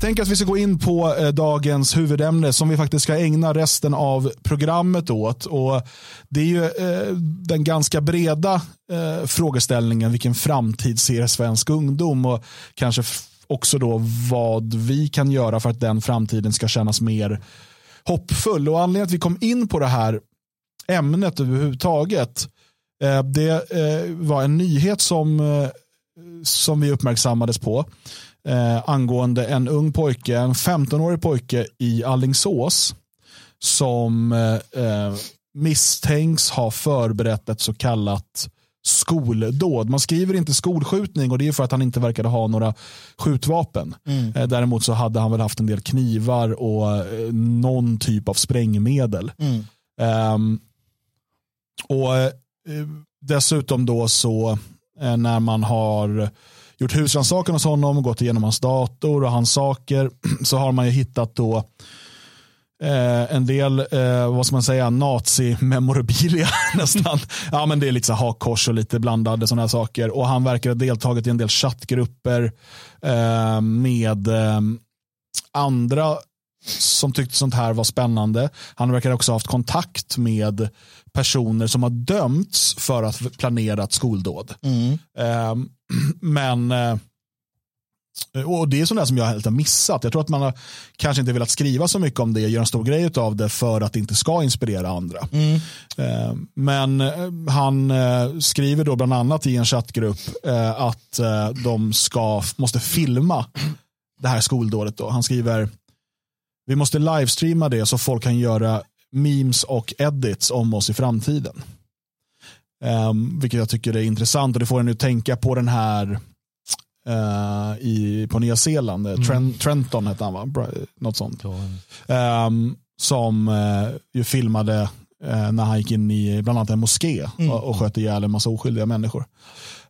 tänker att vi ska gå in på eh, dagens huvudämne som vi faktiskt ska ägna resten av programmet åt. Och det är ju eh, den ganska breda eh, frågeställningen vilken framtid ser svensk ungdom och kanske också då vad vi kan göra för att den framtiden ska kännas mer hoppfull. Och anledningen att vi kom in på det här ämnet överhuvudtaget eh, det eh, var en nyhet som, eh, som vi uppmärksammades på eh, angående en ung pojke, en 15-årig pojke i Allingsås som eh, eh, misstänks ha förberett ett så kallat skoldåd. Man skriver inte skolskjutning och det är för att han inte verkade ha några skjutvapen. Mm. Eh, däremot så hade han väl haft en del knivar och någon typ av sprängmedel. Mm. Um, och Dessutom då så när man har gjort husrannsakan hos honom, gått igenom hans dator och hans saker så har man ju hittat då eh, en del, eh, vad ska man säga, nazi-memorabilia nästan. Ja men det är lite hakkors och lite blandade sådana saker. Och han verkar ha deltagit i en del chattgrupper eh, med eh, andra som tyckte sånt här var spännande. Han verkar också ha haft kontakt med personer som har dömts för att planera ett skoldåd. Mm. Men uh, och Det är sånt där som jag helt har missat. Jag tror att man har kanske inte velat skriva så mycket om det, göra en stor grej av det för att det inte ska inspirera andra. Mm. Uh, men uh, han skriver då bland annat i en chattgrupp att de ska, måste filma det här skoldådet. Då. Han skriver vi måste livestreama det så folk kan göra memes och edits om oss i framtiden. Um, vilket jag tycker är intressant och det får en att tänka på den här uh, i, på Nya Zeeland, mm. Trent, Trenton hette han va? Något sånt. Um, som uh, ju filmade uh, när han gick in i bland annat en moské mm. och, och sköt ihjäl en massa oskyldiga människor.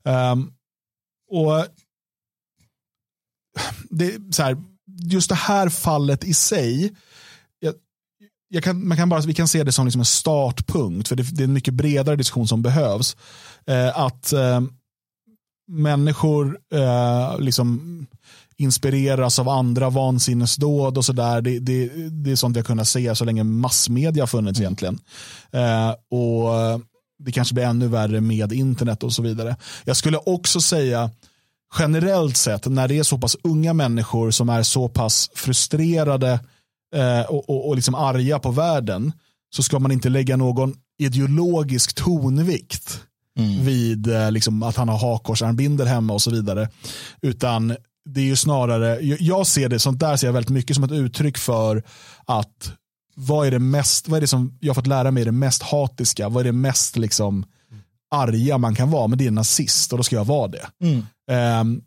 Um, och det, så här, just det här fallet i sig kan, man kan bara, vi kan se det som liksom en startpunkt, för det, det är en mycket bredare diskussion som behövs. Eh, att eh, människor eh, liksom inspireras av andra vansinnesdåd och sådär. Det, det, det är sånt jag kunnat se så länge massmedia har funnits mm. egentligen. Eh, och Det kanske blir ännu värre med internet och så vidare. Jag skulle också säga generellt sett när det är så pass unga människor som är så pass frustrerade eh, och, och, och liksom arga på världen så ska man inte lägga någon ideologisk tonvikt mm. vid eh, liksom, att han har hakkorsarmbinder hemma och så vidare. Utan det är ju snarare, jag ser det, sånt där ser jag väldigt mycket som ett uttryck för att vad är det mest, vad är det som jag fått lära mig är det mest hatiska, vad är det mest liksom arga man kan vara, men det är nazist och då ska jag vara det. Mm. Um,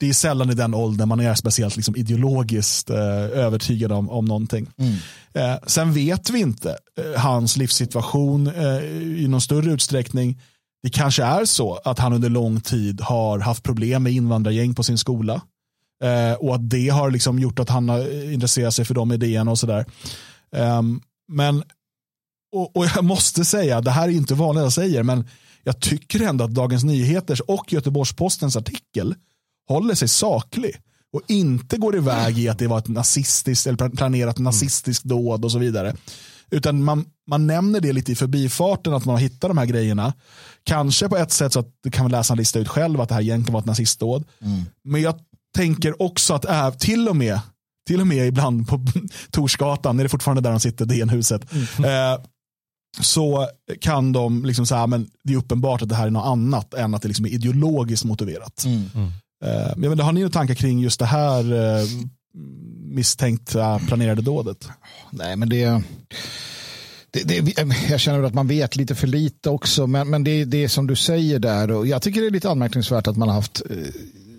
det är sällan i den åldern man är speciellt liksom ideologiskt eh, övertygad om, om någonting. Mm. Eh, sen vet vi inte eh, hans livssituation eh, i någon större utsträckning. Det kanske är så att han under lång tid har haft problem med invandrargäng på sin skola. Eh, och att det har liksom gjort att han har intresserat sig för de idéerna och sådär. Ehm, men, och, och, jag måste säga, det här är inte vanligt jag säger, men jag tycker ändå att Dagens Nyheters och Göteborgs-Postens artikel håller sig saklig och inte går iväg i att det var ett nazistiskt eller planerat mm. nazistiskt dåd och så vidare. Utan man, man nämner det lite i förbifarten att man har hittat de här grejerna. Kanske på ett sätt så att du kan läsa en lista ut själv att det här egentligen var ett nazistdåd. Mm. Men jag tänker också att äh, till och med till och med ibland på Torsgatan, är det fortfarande där de sitter, DN-huset, mm. eh, så kan de liksom säga men det är uppenbart att det här är något annat än att det liksom är ideologiskt motiverat. Mm. Mm. Eh, men har ni några tankar kring just det här eh, misstänkta planerade dådet? Nej, men det, det, det, eh, jag känner att man vet lite för lite också, men, men det, det är som du säger där och jag tycker det är lite anmärkningsvärt att man har haft eh,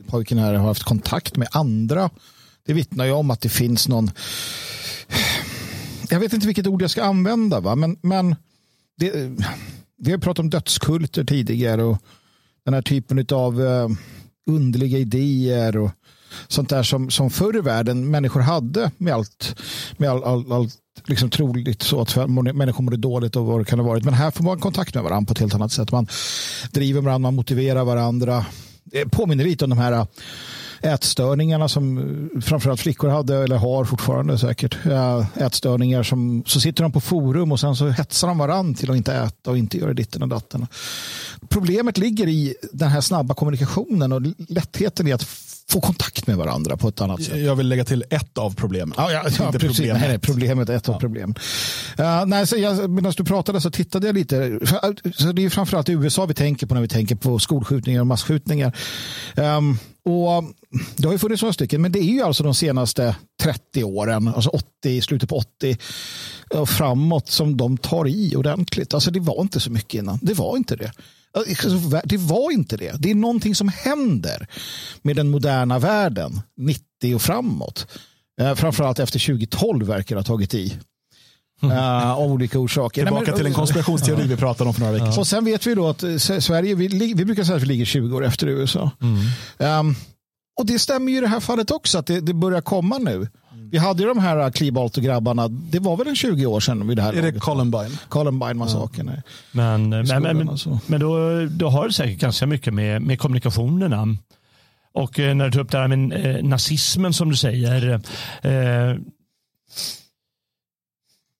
pojken här har haft kontakt med andra. Det vittnar ju om att det finns någon jag vet inte vilket ord jag ska använda, va? men, men det, vi har pratat om dödskulter tidigare och den här typen av eh, underliga idéer och sånt där som, som förr i världen människor hade med allt, med all, all, all liksom troligt så att människor mådde dåligt och vad det kan ha varit. Men här får man kontakt med varandra på ett helt annat sätt. Man driver varandra, man motiverar varandra. Det påminner lite om de här ätstörningarna som eh, framförallt flickor hade eller har fortfarande säkert. Ätstörningar som så sitter de på forum och sen så hetsar de varandra till att inte äta och inte göra ditten och datten. Problemet ligger i den här snabba kommunikationen och lättheten i att få kontakt med varandra på ett annat sätt. Jag vill lägga till ett av problemen. Ja, ja, ja precis. Problemet. Nej, problemet är ett ja. av problemen. Uh, nej, så jag, medan du pratade så tittade jag lite. Så det är framförallt i USA vi tänker på när vi tänker på skolskjutningar och massskjutningar. Um, och det har ju funnits några stycken, men det är ju alltså de senaste 30 åren, alltså 80, slutet på 80 och framåt som de tar i ordentligt. Alltså det var inte så mycket innan. Det var inte det. Det var inte det. Det är någonting som händer med den moderna världen 90 och framåt. Eh, framförallt efter 2012 verkar det ha tagit i. Uh, av olika orsaker. Tillbaka Nej, men, till en konspirationsteori vi pratade om för några veckor sedan. Och sen vet vi då att eh, Sverige, vi, vi brukar säga att vi ligger 20 år efter USA. Mm. Um, och det stämmer ju i det här fallet också, att det, det börjar komma nu. Vi hade ju de här Klibalt och grabbarna, det var väl en 20 år sedan vid det här Är laget. det Columbine? Columbine-massakern. Ja. Men, men, men, alltså. men då, då har det säkert ganska mycket med, med kommunikationerna. Och eh, när du tar upp det här med eh, nazismen som du säger. Eh,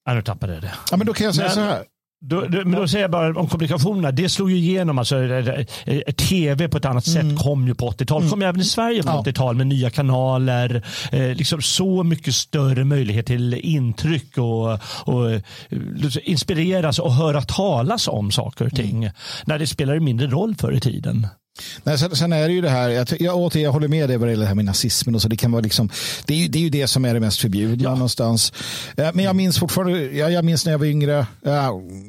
Ja, nu tappade jag det. Ja, men då kan jag säga men, så här. Då, då, men då säger jag bara om kommunikationerna. Det slog ju igenom. Alltså, tv på ett annat sätt mm. kom ju på 80-talet. kom ju även i Sverige på ja. 80-talet med nya kanaler. Eh, liksom så mycket större möjlighet till intryck och, och inspireras och höra talas om saker och ting. Mm. När det spelade mindre roll förr i tiden. Nej, sen, sen, är det ju det här, jag, jag, jag håller med dig vad det gäller det här med nazismen och så. Det, kan vara liksom, det, är ju, det är ju det som är det mest förbjudna ja. någonstans. Eh, men jag minns fortfarande, jag, jag minns när jag var yngre,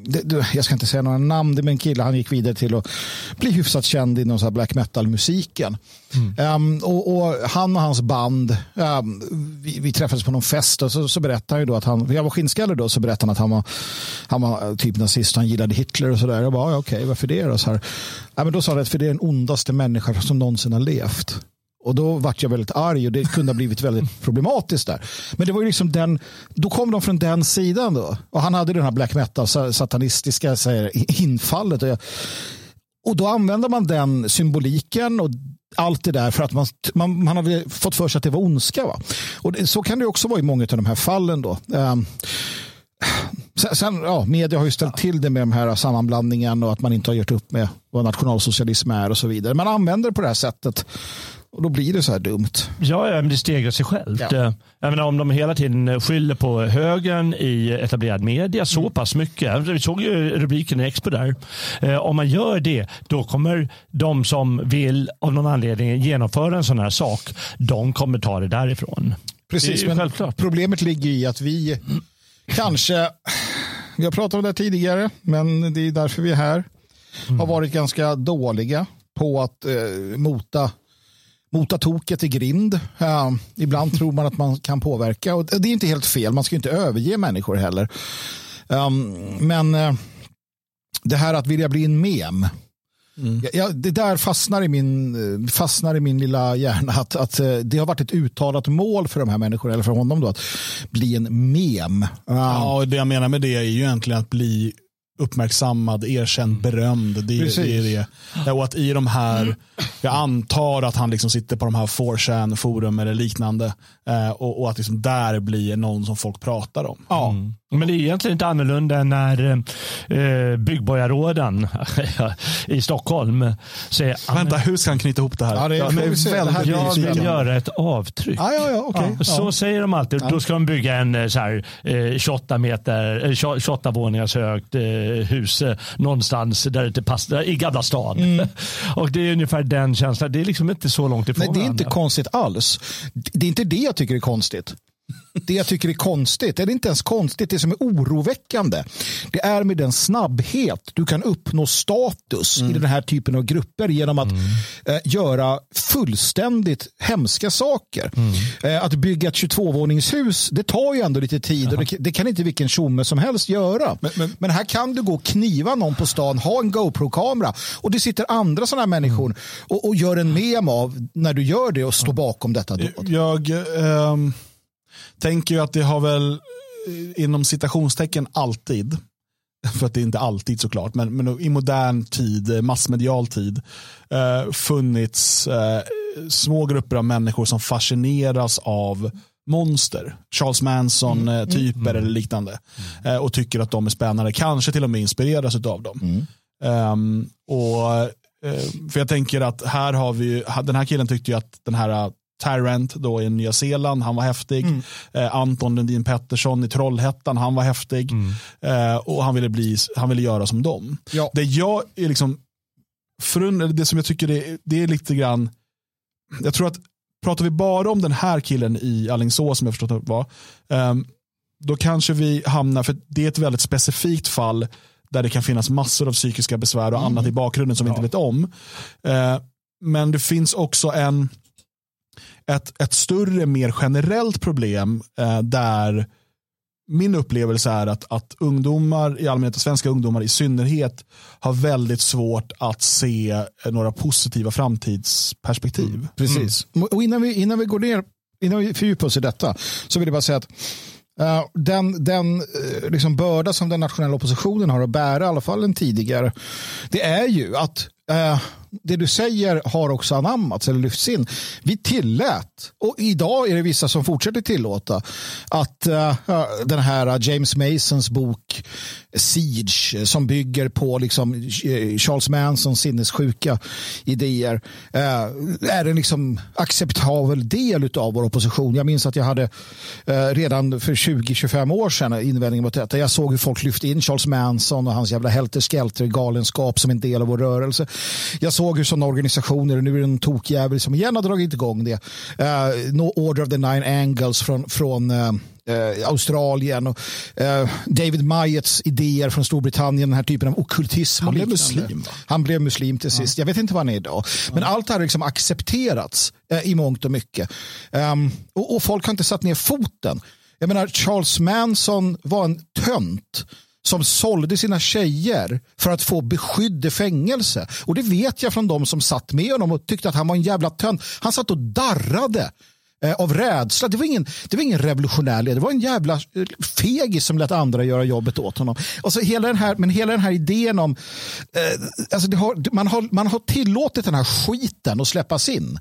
det, jag ska inte säga några namn, men en kille han gick vidare till att bli hyfsat känd inom så black metal-musiken. Mm. Um, och, och, han och hans band, um, vi, vi, träffades på någon fest och så, så berättade han ju då att han, jag var skinnskalle då, så berättade han att han var, han var typ nazist, han gillade Hitler och sådär. Jag bara, okej, okay, varför det då? Så här. Ja, men då sa han att för det är den ondaste människa som någonsin har levt. Och då vart jag väldigt arg och det kunde ha blivit väldigt problematiskt där. Men det var ju liksom den, då kom de från den sidan då. Och han hade den här black metal satanistiska här, infallet. Och, jag, och då använder man den symboliken och allt det där för att man, man, man har fått för sig att det var ondska. Va? Och det, så kan det också vara i många av de här fallen. då. Um, Sen, ja, media har ju ställt till det med de här sammanblandningen och att man inte har gjort upp med vad nationalsocialism är och så vidare. Man använder det på det här sättet och då blir det så här dumt. Ja, men det stegrar sig självt. Ja. Jag menar, om de hela tiden skyller på högern i etablerad media så mm. pass mycket. Vi såg ju rubriken i Expo där. Eh, om man gör det, då kommer de som vill av någon anledning genomföra en sån här sak, de kommer ta det därifrån. Precis, men självklart. problemet ligger i att vi kanske, vi har pratat om det tidigare, men det är därför vi är här, mm. har varit ganska dåliga på att eh, mota mota toket i grind. Uh, ibland tror man att man kan påverka och det är inte helt fel. Man ska inte överge människor heller. Um, men uh, det här att vilja bli en mem. Mm. Ja, det där fastnar i min, eh, fastnar i min lilla hjärna. Att, att eh, det har varit ett uttalat mål för de här människorna, eller för honom då, att bli en mem. Ja, det jag menar med det är ju egentligen att bli uppmärksammad, erkänd, mm. berömd. Det, det är det. Och att i de här, jag antar att han liksom sitter på de här 4chan forum eller liknande eh, och, och, att liksom där blir någon som folk pratar om. Ja. Mm. Men det är egentligen inte annorlunda när eh, byggborgarråden i Stockholm säger Vänta, hur ska han knyta ihop det här? Ja, det är, ja, det är jag vill göra ett avtryck. Ja, ja, ja, okay. ja. Så säger de alltid. Då ska de bygga en eh, så här, eh, 28, meter, 28 eh, våningars högt eh, hus eh, någonstans där det passar, i Gamla stan. Mm. Och det är ungefär den känslan. Det är liksom inte så långt ifrån Nej, Det är inte konstigt alls. Det är inte det jag tycker är konstigt. Det jag tycker är konstigt, eller inte ens konstigt, det som är oroväckande, det är med den snabbhet du kan uppnå status mm. i den här typen av grupper genom att mm. eh, göra fullständigt hemska saker. Mm. Eh, att bygga ett 22-våningshus, det tar ju ändå lite tid och det, det, kan inte vilken tjomme som helst göra. Men, men, men, här kan du gå och kniva någon på stan, ha en GoPro-kamera och det sitter andra sådana här människor mm. och, och, gör en mem av när du gör det och står bakom detta dåd. Jag... Um tänker ju att det har väl eh, inom citationstecken alltid, för att det är inte alltid såklart, men, men i modern tid, eh, massmedial tid, eh, funnits eh, små grupper av människor som fascineras av monster. Charles Manson-typer mm. mm. eller liknande. Mm. och tycker att de är spännande. Kanske till och med inspireras av dem. Um, och för jag tänker att här har vi, den här killen tyckte ju att den här Tyrant då i Nya Zeeland, han var häftig. Mm. Eh, Anton Lundin Pettersson i Trollhättan, han var häftig. Mm. Eh, och han ville, bli, han ville göra som dem. Ja. Det jag är liksom, förund, det som jag tycker det, det är lite grann, jag tror att pratar vi bara om den här killen i Alingsås som jag förstått det var, eh, då kanske vi hamnar, för det är ett väldigt specifikt fall där det kan finnas massor av psykiska besvär och mm. annat i bakgrunden som ja. vi inte vet om. Eh, men det finns också en, ett, ett större, mer generellt problem eh, där min upplevelse är att, att ungdomar i allmänhet och svenska ungdomar i synnerhet har väldigt svårt att se några positiva framtidsperspektiv. Mm, precis. Mm. Och innan vi, innan vi går ner, innan vi fördjupar oss i detta så vill jag bara säga att Uh, den den uh, liksom börda som den nationella oppositionen har att bära, i alla fall än tidigare, det är ju att uh, det du säger har också anammats eller lyfts in. Vi tillät, och idag är det vissa som fortsätter tillåta, att uh, den här James Masons bok Siege eh, som bygger på liksom eh, Charles Mansons sinnessjuka idéer eh, är en liksom acceptabel del av vår opposition. Jag minns att jag hade redan för 20-25 år sedan invändningar mot detta. Jag såg hur folk lyfte in Charles Manson och hans jävla helter galenskap som en del av vår rörelse. Jag såg hur sådana organisationer, nu är det en tokjävel som igen har dragit igång det. No Order of the Nine Angles från, från Uh, Australien och uh, David Mayets idéer från Storbritannien, den här typen av okultism. Han blev muslim. Han blev muslim till sist. Ja. Jag vet inte vad han är idag. Ja. Men allt det här har liksom accepterats uh, i mångt och mycket. Um, och, och, folk har inte satt ner foten. Jag menar, Charles Manson var en tönt som sålde sina tjejer för att få beskydd i fängelse. Och det vet jag från de som satt med honom och tyckte att han var en jävla tönt. Han satt och darrade eh, av rädsla. Det var ingen, det var ingen revolutionär ledare. Det var en jävla eh, fegis som lät andra göra jobbet åt honom. Och så hela den här, men hela den här idén om... Eh, alltså har, man, har, man har tillåtit den här skiten att släppas in.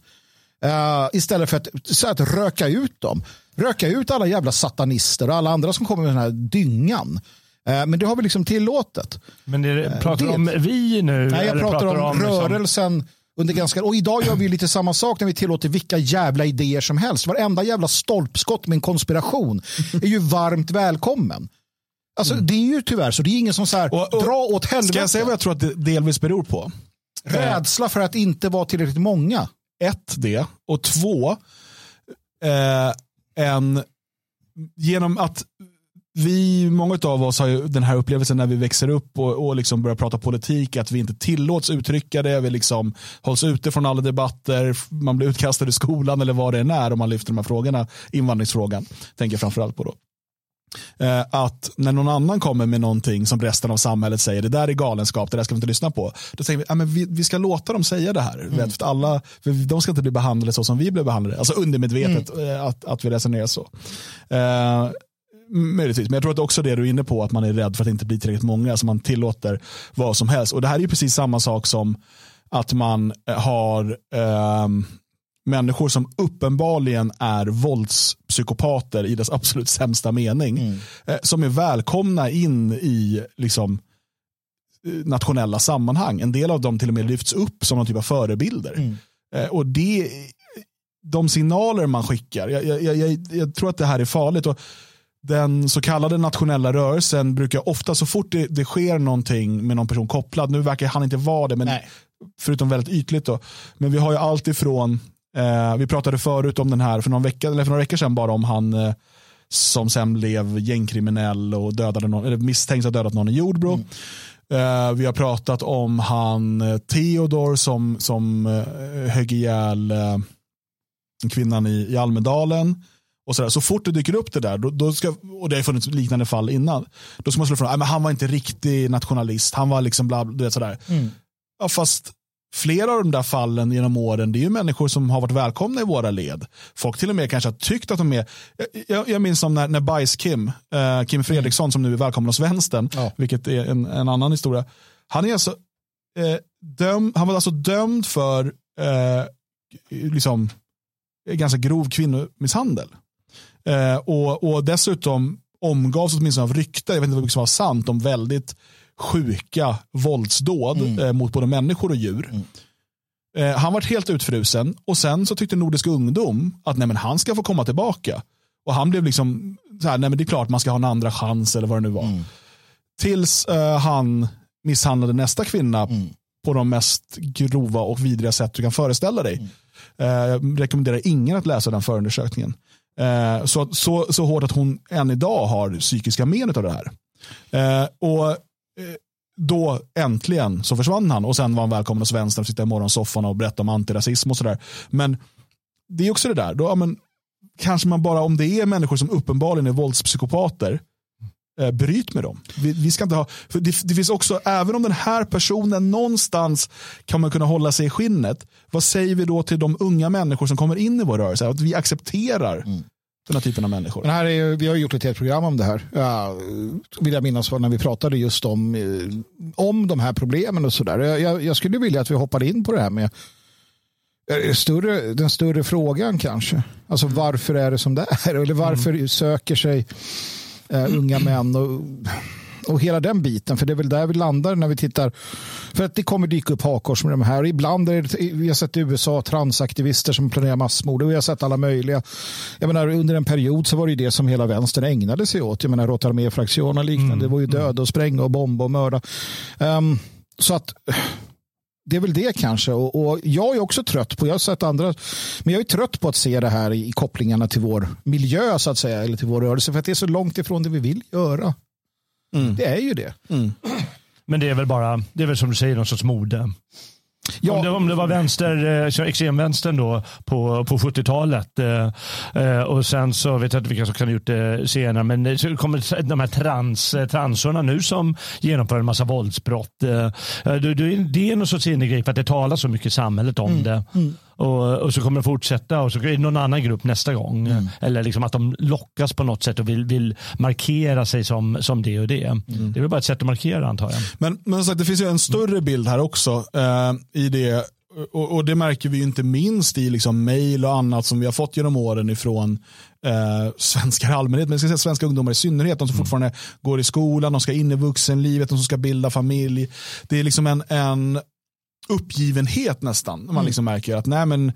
Uh, istället för att, så att röka ut dem. Röka ut alla jävla satanister och alla andra som kommer med den här dyngan. Eh, men det har vi liksom tillåtet. Men det, eh, pratar du om vi nu? Nej, jag pratar, pratar, om, om liksom- rörelsen. Liksom... Under ganska, och idag gör vi lite samma sak när vi tillåter vilka jävla idéer som helst. Varenda jävla stolpskott med en konspiration är ju varmt välkommen. Alltså, mm. Det är ju tyvärr så. Det är ingen som så här, och, och, dra åt helvete. Ska jag säga vad jag tror att det delvis beror på? Rädsla för att inte vara tillräckligt många. Ett, det. Och två, eh, en, genom att vi, många av oss har ju den här upplevelsen när vi växer upp och, och liksom börjar prata politik, att vi inte tillåts uttrycka det, vi liksom hålls ute från alla debatter, man blir utkastad i skolan eller vad det än är om man lyfter de här frågorna, invandringsfrågan, tänker jag framförallt på då. Eh, att när någon annan kommer med någonting som resten av samhället säger, det där är galenskap, det där ska vi inte lyssna på. Då säger vi, ja, men vi, vi ska låta dem säga det här. Mm. För alla, för de ska inte bli behandlade så som vi blev behandlade. Alltså undermedvetet mm. Eh, att, att vi resonerar så. Uh, Möjligtvis, men jag tror att också det du är inne på, att man är rädd för att inte bli tillräckligt många, så alltså man tillåter vad som helst. Och det här är ju precis samma sak som att man eh, har eh, människor som uppenbarligen är våldspsykopater i dess absolut sämsta mening, mm. eh, som är välkomna in i liksom, eh, nationella sammanhang. En del av dem till och med lyfts upp som någon typ av förebilder. Mm. Eh, och det, de signaler man skickar, jag, jag, jag, jag, tror att det här är farligt. Och den så kallade nationella rörelsen brukar ofta så fort det, det sker någonting med någon person kopplad, nu verkar han inte vara det, men Nej. förutom väldigt ytligt då. Men vi har ju allt ifrån, eh, vi pratade förut om den här för, någon vecka, eller för några veckor sedan bara om han eh, som sen blev gängkriminell och dödade någon, eller misstänks ha dödat någon i Jordbro. Mm. Uh, vi har pratat om han uh, Theodor som, som uh, högg ihjäl uh, kvinnan i, i Almedalen. Och så, där. så fort det dyker upp det där, då, då ska, och det har funnits liknande fall innan, då ska man slå från, han var inte riktig nationalist, han var liksom bla, bla sådär. Mm. Ja, fast flera av de där fallen genom åren, det är ju människor som har varit välkomna i våra led. Folk till och med kanske har tyckt att de är, jag, jag minns som när, när Bajs-Kim, eh, Kim Fredriksson mm. som nu är välkommen hos vänstern, ja. vilket är en, en annan historia. Han, är alltså, eh, döm, han var alltså dömd för eh, liksom, ganska grov kvinnomisshandel. Eh, och, och dessutom omgavs åtminstone av rykten, jag vet inte vad som var sant, om väldigt sjuka våldsdåd Mm. eh, mot både människor och djur. Mm. Eh, han var helt utfrusen och sen så tyckte Nordisk ungdom att nej, men han ska få komma tillbaka. Och han blev liksom, så här, nej men det är klart man ska ha en andra chans eller vad det nu var. Mm. Tills eh, han misshandlade nästa kvinna Mm. på de mest grova och vidriga sätt du kan föreställa dig. Mm. Eh, jag rekommenderar ingen att läsa den förundersökningen. Eh, så, så, så hårt att hon än idag har psykiska men av det här. Eh, och eh, då äntligen så försvann han och sen var han välkommen hos vänstern och sitta i morgonsoffan och berätta om antirasism och sådär. Men det är också det där, då, ja, men, kanske man bara om det är människor som uppenbarligen är våldspsykopater eh, bryt med dem. Vi, vi ska inte ha, för det, det finns också, även om den här personen någonstans kan man kunna hålla sig i skinnet, vad säger vi då till de unga människor som kommer in i vår rörelse? Att vi accepterar Mm. den här typen av människor. Men här är, vi har gjort ett helt program om det här. Ja, vill jag minnas när vi pratade just om, eh, om de här problemen och sådär. Jag, jag, skulle vilja att vi hoppade in på det här med eh, större, den större frågan kanske. Alltså varför är det som det är? Eller varför söker sig eh, unga män och, och hela den biten. För det är väl där vi landar när vi tittar. För att det kommer dyka upp hakors med de här. Ibland är det, vi har sett i USA transaktivister som planerar massmord. Och vi har sett alla möjliga. Jag menar, under en period så var det ju det som hela vänstern ägnade sig åt. Jag menar Rotarmé-fraktionen och liknande. Det var ju döda och spränga och bomba och mörda. Ehm, så att det är väl det kanske. Och, och jag är också trött på, jag har sett andra, men jag är trött på att se det här i, kopplingarna till vår miljö så att säga, eller till vår rörelse, för att det är så långt ifrån det vi vill göra. Mm. Det är ju det. Mm. Men det är väl bara, det är väl som du säger, någon sorts mode. Ja. Om, det, om det var vänster, eh, extremvänstern då på, på 70-talet eh, eh, och sen så vet jag inte vilka som kan ha gjort det senare men det så kommer de här trans, eh, transorna nu som genomför en massa våldsbrott. Eh, det, det, är någon sorts innegrip att det talas så mycket i samhället om det. Och, och så kommer det fortsätta och så är det någon annan grupp nästa gång. Eller liksom att de lockas på något sätt och vill, vill markera sig som, som det och det. Det är väl bara ett sätt att markera antar jag. Men, men som sagt, det finns ju en större bild här också eh, i det. Och, och det märker vi ju inte minst i liksom mejl och annat som vi har fått genom åren ifrån eh, svenskar i allmänhet, men jag ska säga svenska ungdomar i synnerhet, de som fortfarande går i skolan, de ska in i vuxenlivet, de som ska bilda familj. Det är liksom en, en uppgivenhet nästan, man liksom märker att nej men,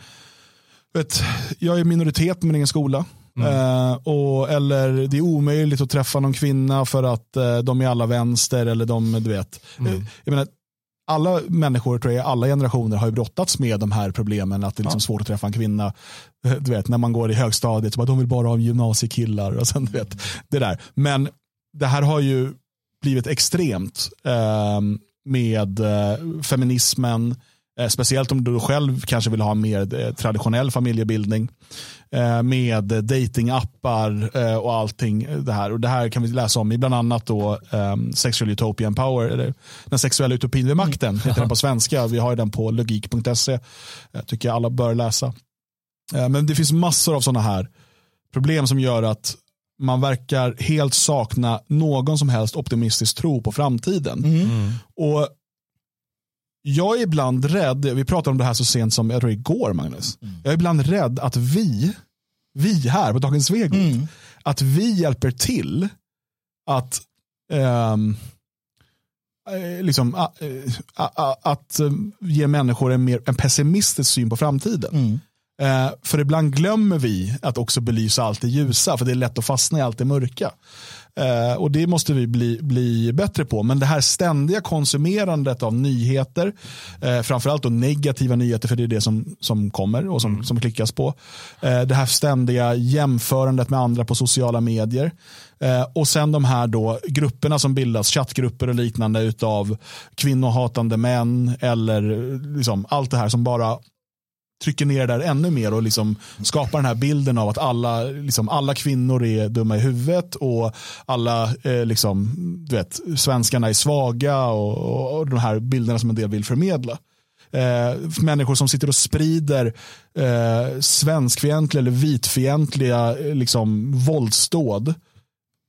vet, jag är minoritet men ingen skola. Eh, och, eller det är omöjligt att träffa någon kvinna för att eh, de är alla vänster eller de, du vet. Eh, jag menar, alla människor, tror jag, alla generationer har ju brottats med de här problemen. Att det är liksom svårt att träffa en kvinna. Eh, Du vet, när man går i högstadiet, så bara, de vill bara ha gymnasiekillar. Och sen, du vet, det där. Men det här har ju blivit extremt eh, med eh, feminismen. Eh, speciellt om du själv kanske vill ha en mer eh, traditionell familjebildning. Med datingappar och allting. Det här. Och det här kan vi läsa om i bland annat då, eh, Sexual Utopian Power. Eller den sexuella utopin vid makten. Heter den på svenska. Vi har ju den på logik.se. Jag tycker alla bör läsa. Men det finns massor av sådana här problem som gör att man verkar helt sakna någon som helst optimistisk tro på framtiden. Och jag är ibland rädd, vi pratade om det här så sent som jag tror igår Magnus. Jag är ibland rädd att vi, vi här på Dagens Svegot, att vi hjälper till att eh, liksom, a- eh, a- a- att eh, ge människor en mer en pessimistisk syn på framtiden. Mm. Eh, för ibland glömmer vi att också belysa allt det ljusa, för det är lätt att fastna i allt det mörka. Eh, och det måste vi bli, bli bättre på. Men det här ständiga konsumerandet av nyheter, eh, framförallt då negativa nyheter, för det är det som, som kommer och som, som klickas på. Eh, det här ständiga jämförandet med andra på sociala medier. Eh, och sen de här då grupperna som bildas, chattgrupper och liknande utav kvinnohatande män eller eh, liksom allt det här som bara trycker ner det där ännu mer och liksom skapar den här bilden av att alla, liksom, alla kvinnor är dumma i huvudet och alla eh, liksom, du vet, svenskarna är svaga och, och, och de här bilderna som en del vill förmedla. Eh, människor som sitter och sprider eh, svenskfientliga eller vitfientliga eh, liksom, våldsdåd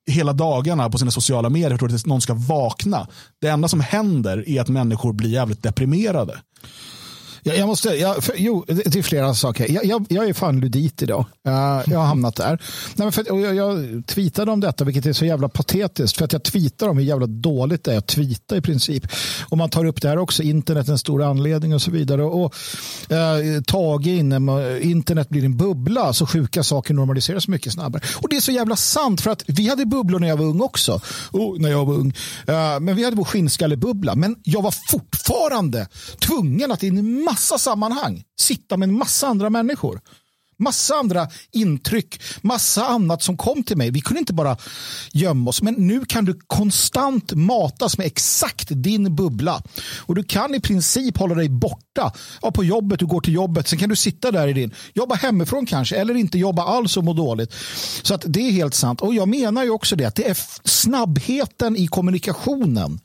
hela dagarna på sina sociala medier. Jag tror att någon ska vakna. Det enda som händer är att människor blir jävligt deprimerade. Jag, jag måste, jag, för, jo, det är flera saker. Jag, jag, jag är fan ludit idag. Uh, jag har hamnat där. Nej, men för, och jag, jag tweetade om detta, vilket är så jävla patetiskt. För att jag tweetar om hur jävla dåligt det är att tweeta i princip. Och man tar upp det här också, internet är en stor anledning och så vidare. Och uh, Tage inne, internet blir en bubbla, så sjuka saker normaliseras mycket snabbare. Och det är så jävla sant, för att vi hade bubblor när jag var ung också. Oh, när jag var ung. Uh, men vi hade vår skinnskallebubbla. Men jag var fortfarande tvungen att in i massa sammanhang sitta med en massa andra människor. Massa andra intryck, massa annat som kom till mig. Vi kunde inte bara gömma oss. Men nu kan du konstant matas med exakt din bubbla. Och du kan i princip hålla dig borta. Ja, på jobbet, du går till jobbet. Sen kan du sitta där i din, jobba hemifrån kanske. Eller inte jobba alls och må dåligt. Så att det är helt sant. Och jag menar ju också det att det är snabbheten i kommunikationen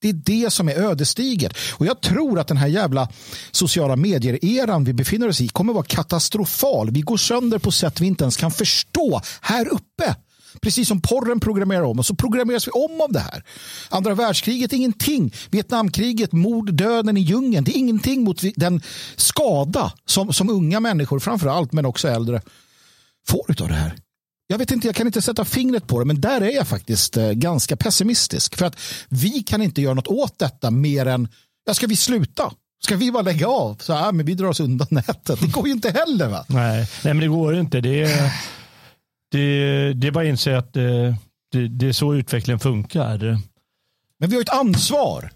det är det som är ödesdigert. Och jag tror att den här jävla sociala medier-eran vi befinner oss i kommer vara katastrofal. Vi går sönder på sätt vi inte ens kan förstå här uppe. Precis som porren programmerar om och så programmeras vi om av det här. Andra världskriget är ingenting. Vietnamkriget, mord, döden i djungeln. Det är ingenting mot den skada som, som unga människor, framför allt men också äldre, får av det här. Jag vet inte, jag kan inte sätta fingret på det, men där är jag faktiskt eh, ganska pessimistisk. För att vi kan inte göra något åt detta mer än, ja, ska vi sluta? Ska vi bara lägga av? Så här, men vi drar oss undan nätet. Det går ju inte heller. va? Nej, nej men det går ju inte. Det är, det, det är bara att inse att det, eh, det, det är så utvecklingen funkar. Men vi har ett ansvar.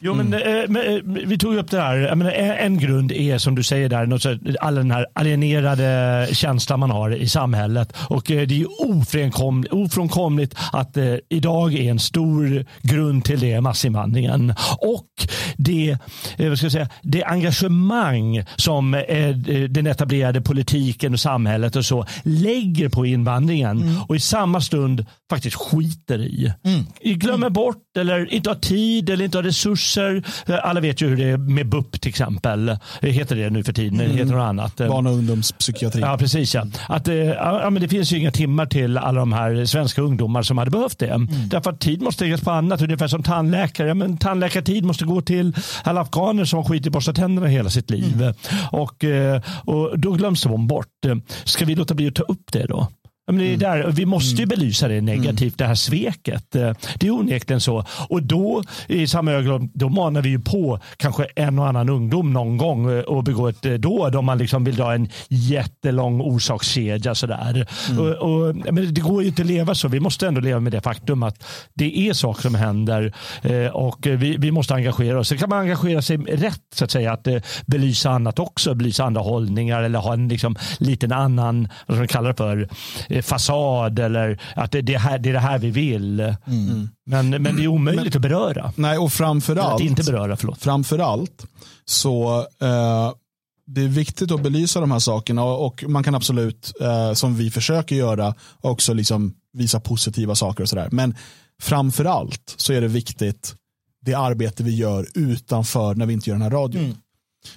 Jo, men, mm. eh, eh vi tog upp det här. Menar, en grund är som du säger där, något all den här alienerade känslan man har i samhället. Och eh, det är ofrånkomligt, ofrånkomligt att eh, idag är en stor grund till det massinvandringen. Och det, eh, vad ska jag säga, det engagemang som eh, den etablerade politiken och samhället och så lägger på invandringen mm. och i samma stund faktiskt skiter i. Mm. Glömmer mm. bort eller inte har tid eller inte har resurser. Alla vet ju hur det är med BUP till exempel. Heter det nu för tiden? Mm. Heter något annat? Barn och ungdomspsykiatri. Ja, precis. Ja. Att, eh, ja, men det finns ju inga timmar till alla de här svenska ungdomar som hade behövt det. Mm. Därför att tid måste läggas på annat. Ungefär som tandläkare. Men tandläkartid måste gå till alla afghaner som skiter i borsta tänderna hela sitt liv. Mm. Och, eh, och då glöms de bort. Ska vi låta bli att ta upp det då? Men det är mm. där, vi måste ju mm. belysa det negativt, mm. det här sveket. Eh, det är onekligen så. Och då i samma ögonblick, då manar vi ju på kanske en och annan ungdom någon gång och eh, begå ett eh, dåd om man liksom vill dra en jättelång orsakskedja. Sådär. Mm. Och, och, men det går ju inte att leva så. Vi måste ändå leva med det faktum att det är saker som händer och vi, vi måste engagera oss. Sen kan man engagera sig rätt, så att säga, att belysa annat också, belysa andra hållningar eller ha en liksom, liten annan, vad man kalla det för, fasad eller att det, det, här, det är det här vi vill. Mm. Men, men det är omöjligt men, att beröra. Nej, och framförallt, att inte beröra, förlåt. Framförallt så eh, det är viktigt att belysa de här sakerna och man kan absolut, eh, som vi försöker göra, också liksom visa positiva saker och sådär. Men framförallt så är det viktigt det arbete vi gör utanför när vi inte gör den här radion. Mm.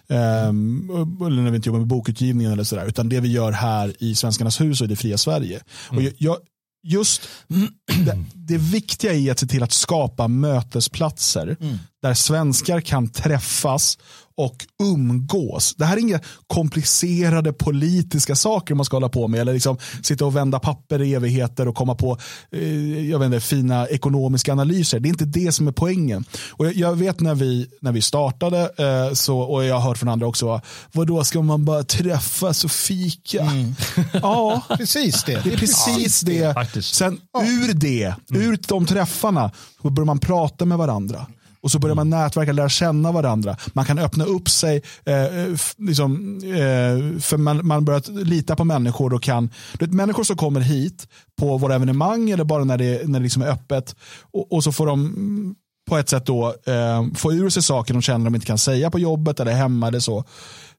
Um, eller när vi inte jobbar med bokutgivningen eller sådär. Utan det vi gör här i Svenskarnas hus och i det fria Sverige. Mm. Och jag, just det, det, viktiga är att se till att skapa mötesplatser mm. där svenskar kan träffas och umgås. Det här är inga komplicerade politiska saker man ska hålla på med eller liksom sitta och vända papper i evigheter och komma på eh, jag vet inte, fina ekonomiska analyser. Det är inte det som är poängen. Och jag, jag vet när vi, när vi startade eh, så, och jag har hört från andra också, vad då ska man bara träffas och fika? Mm. ja, precis det. Det är precis ja, det. Sen ur det, ur de träffarna, då börjar man prata med varandra. Och så börjar man nätverka, lära känna varandra. Man kan öppna upp sig, eh, liksom, eh, för man, man börjar lita på människor och kan, vet, människor som kommer hit på våra evenemang eller bara när det, när det liksom är öppet och, och så får de på ett sätt då eh, få ur sig saker de känner de inte kan säga på jobbet eller hemma eller så.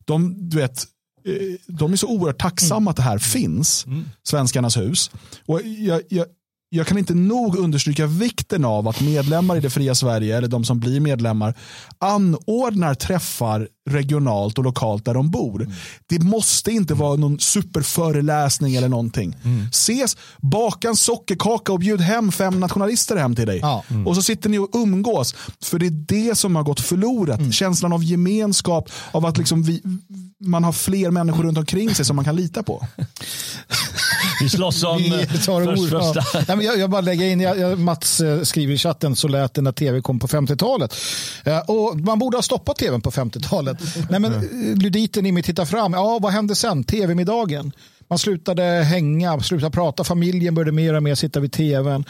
De, du vet, eh, de är så oerhört tacksamma mm. att det här finns, mm. Svenskarnas hus. Och jag, jag, jag kan inte nog understryka vikten av att medlemmar i det fria Sverige, eller de som blir medlemmar, anordnar träffar regionalt och lokalt där de bor. Mm. Det måste inte vara någon superföreläsning eller någonting. Mm. Ses, baka en sockerkaka och bjud hem fem nationalister hem till dig. Ja. Mm. Och så sitter ni och umgås. För det är det som har gått förlorat. Mm. Känslan av gemenskap, av att liksom vi, man har fler människor runt omkring sig som man kan lita på. Vi slåss om vi ord, första. Ja. jag, jag bara lägger in, jag, jag, Mats eh, skriver i chatten, så lät det när tv kom på 50-talet. Eh, och man borde ha stoppat tvn på 50-talet. Nej, men, eh, luditen i mig tittar fram, ja vad hände sen? Tv-middagen. Man slutade hänga, slutade prata, familjen började mer och mer sitta vid tvn.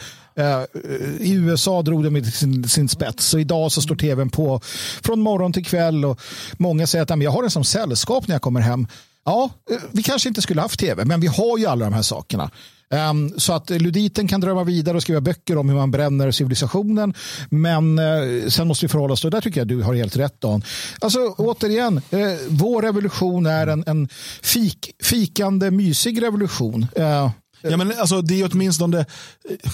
I USA drog de sin, sin spets och idag så står tvn på från morgon till kväll och många säger att jag har den som sällskap när jag kommer hem. Ja, eh, vi kanske inte skulle haft tv, men vi har ju alla de här sakerna. Um, så att luditen kan drömma vidare och skriva böcker om hur man bränner civilisationen. Men uh, sen måste vi förhålla oss, och där tycker jag du har helt rätt Dan. Alltså återigen, uh, vår revolution är en, en fik, fikande, mysig revolution. Uh, Ja, men alltså, det är åtminstone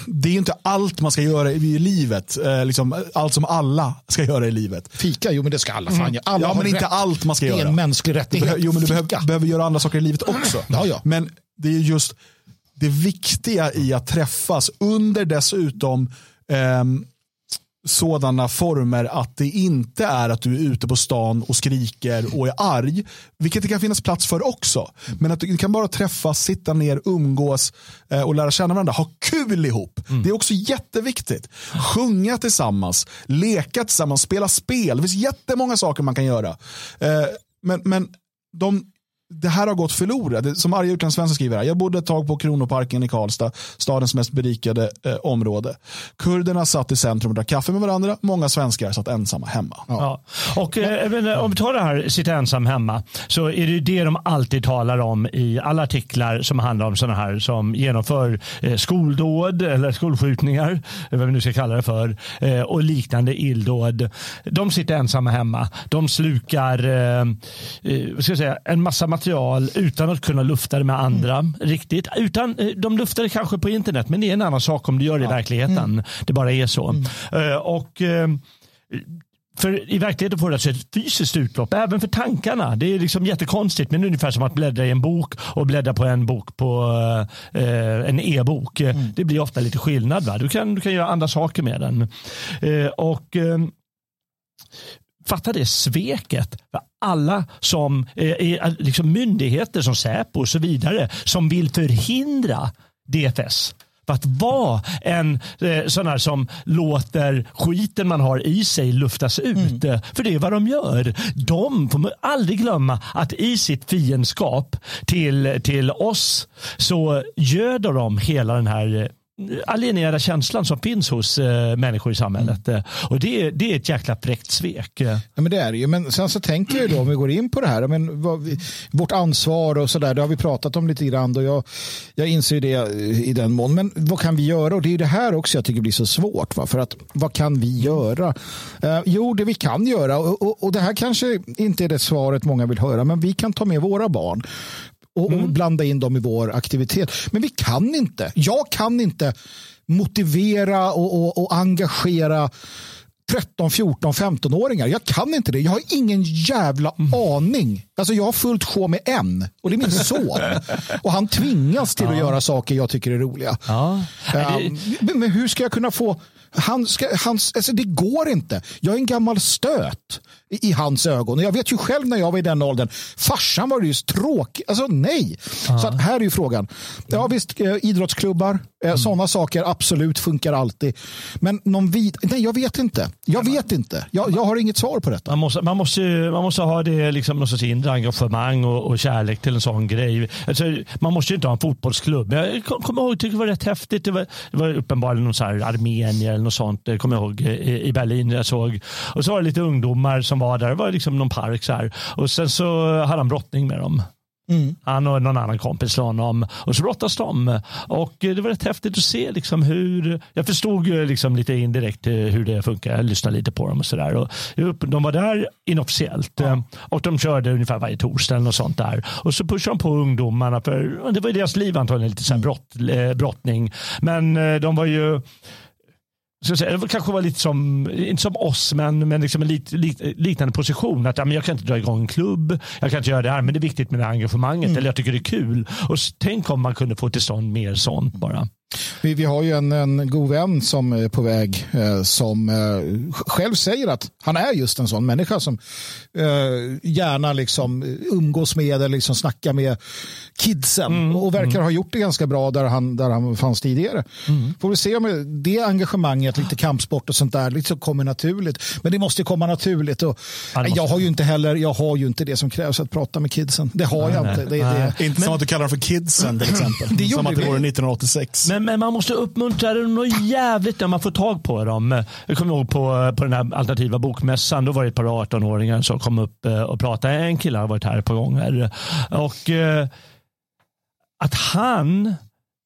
det är inte allt man ska göra i livet. Eh, liksom, allt som alla ska göra i livet. Fika, jo men det ska alla. Fan, mm. alla ja, men inte allt man ska göra. Det är en mänsklig rättighet. jo, men du behöver, behöver, göra andra saker i livet också. Ja, ja. Men det är just det viktiga i att träffas under dessutom eh, sådana former att det inte är att du är ute på stan och skriker och är arg. Vilket det kan finnas plats för också. Men att du kan bara träffas, sitta ner, umgås eh, och lära känna varandra. Ha kul ihop. Mm. Det är också jätteviktigt. Sjunga tillsammans, leka tillsammans, spela spel. Det finns jättemånga saker man kan göra. Eh, men, men de det här har gått förlorat. Som Arja Utlandssvensson skriver här. Jag bodde ett tag på Kronoparken i Karlstad, stadens mest berikade eh, område. Kurderna satt i centrum och drack kaffe med varandra. Många svenskar satt ensamma hemma. Ja. ja. Och, eh, om vi tar det här sitta ensam hemma så är det det de alltid talar om i alla artiklar som handlar om sådana här som genomför eh, skoldåd eller skolskjutningar, vad vi nu ska kalla det för, eh, och liknande illdåd. De sitter ensamma hemma. De slukar eh, eh ska jag säga, en massa material utan att kunna lufta det med andra mm. riktigt. Utan, eh, de luftar det kanske på internet men det är en annan sak om du gör det i verkligheten. Mm. Det bara är så. Uh, och uh, för i verkligheten får du alltså ett fysiskt utlopp, även för tankarna. Det är liksom jättekonstigt, men ungefär som att bläddra i en bok och bläddra på en bok på eh, en e-bok. Mm. Det blir ofta lite skillnad. Va? Du, kan, du kan göra andra saker med den. Eh, och eh, Fatta det sveket. Alla som är liksom myndigheter som Säpo och så vidare som vill förhindra DFS för att vara en eh, sån här som låter skiten man har i sig luftas ut. Mm. För det är vad de gör. De får man aldrig glömma att i sitt fiendskap till, till oss så göder de hela den här alienerade känslan som finns hos eh, människor i samhället. Mm. Och det, det är ett jäkla fräckt svek. Ja, men det är det ju. Men sen så tänker jag då om vi går in på det här. Men vad, vårt ansvar och sådär. Det har vi pratat om lite grann. Och jag, jag inser det i den mån. Men vad kan vi göra? Och det är det här också jag tycker blir så svårt. Va? För att vad kan vi göra? Eh, jo, det vi kan göra. Och, och, och det här kanske inte är det svaret många vill höra. Men vi kan ta med våra barn och, mm. och blanda in dem i vår aktivitet. Men vi kan inte. Jag kan inte motivera och, och, och engagera 13, 14, 15-åringar. Jag kan inte det. Jag har ingen jävla mm. aning. Alltså jag har fullt sjå med en och det är min son. och han tvingas till ja. att göra saker jag tycker är roliga. Ja. Um, men hur ska jag kunna få han ska, hans, alltså det går inte. Jag är en gammal stöt i, i, hans ögon. Och jag vet ju själv när jag var i den åldern. Farsan var ju tråkig. Alltså nej. Så att här är ju frågan. Ja visst, eh, idrottsklubbar, eh, mm. sådana saker absolut funkar alltid. Men någon vid... Nej, jag vet inte. Jag vet inte. Jag, jag har inget svar på detta. Man måste, man måste, man måste ha det liksom någon sorts inre engagemang och, och kärlek till en sån grej. Alltså, man måste ju inte ha en fotbollsklubb. Jag kommer ihåg, tyckte det var rätt häftigt. Det var, det var uppenbarligen någon så här armenier eller något sånt. Det kommer jag ihåg i, Berlin jag såg. Och så var det lite ungdomar som var där. Det var liksom någon park så här. Och sen så hade han brottning med dem. Mm. Han och någon annan kompis till honom. Och så brottas de. Och det var rätt häftigt att se liksom hur, jag förstod liksom lite indirekt hur det funkar. Jag lyssnade lite på dem och sådär. De var där inofficiellt. Ja. Och de körde ungefär varje torsdag eller något sånt där. Och så pushade de på ungdomarna. För det var deras liv antagligen, lite så här brott, eh, brottning. Men eh, de var ju så säga, det kanske var lite som, inte som oss, men, men liksom en lit, lit, liknande position. Att ja, men jag kan inte dra igång en klubb, jag kan inte göra det här, men det är viktigt med det här engagemanget. Mm. Eller jag tycker det är kul. Och tänk om man kunde få till stånd mer sånt bara. Vi, vi har ju en, en god vän som är på väg eh, som eh, själv säger att han är just en sån människa som eh, gärna liksom umgås med eller liksom snackar med kidsen mm, och verkar mm. ha gjort det ganska bra där han, där han fanns tidigare. Mm. Får vi se om det engagemanget, lite kampsport och sånt där, liksom kommer naturligt. Men det måste komma naturligt. Och, jag har ju inte heller, jag har ju inte det som krävs att prata med kidsen. Det har nej, jag inte. Det, det, inte som att du kallar dem för kidsen till exempel. Det som att det vore 1986. Men, men man måste uppmuntra dem något jävligt när man får tag på dem. Jag kommer ihåg på, eh, på den här alternativa bokmässan, då var det ett par 18-åringar som kom upp eh, och pratade. En kille har varit här ett par gånger. Och eh, att han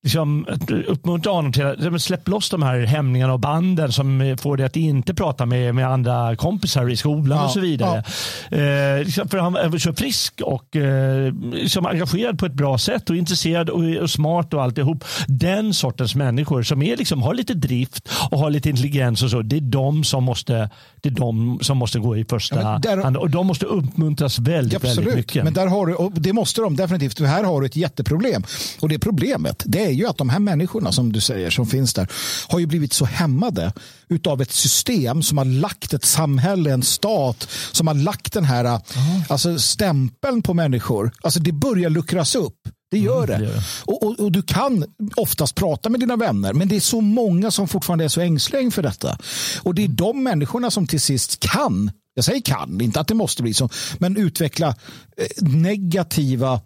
liksom, uppmuntra honom till att släppa loss de här hämningarna och banden som får dig att inte prata med, med andra kompisar i skolan ja, och så vidare. Ja. Eh, liksom, för han är så frisk och eh, liksom engagerad på ett bra sätt och intresserad och, och, smart och alltihop. Den sortens människor som är, liksom, har lite drift och har lite intelligens och så. Det är de som måste, det är de som måste gå i första ja, där, hand och de måste uppmuntras väldigt, absolut, väldigt mycket. Men där har du, och det måste de definitivt. Här har du ett jätteproblem och det problemet det är är ju att de här människorna som du säger som finns där har ju blivit så hämmade utav ett system som har lagt ett samhälle, en stat som har lagt den här mm. alltså stämpeln på människor. Alltså det börjar luckras upp. Det gör mm, det. Och, och, och, du kan oftast prata med dina vänner men det är så många som fortfarande är så ängsliga inför detta. Och det är de människorna som till sist kan, jag säger kan, inte att det måste bli så, men utveckla eh, negativa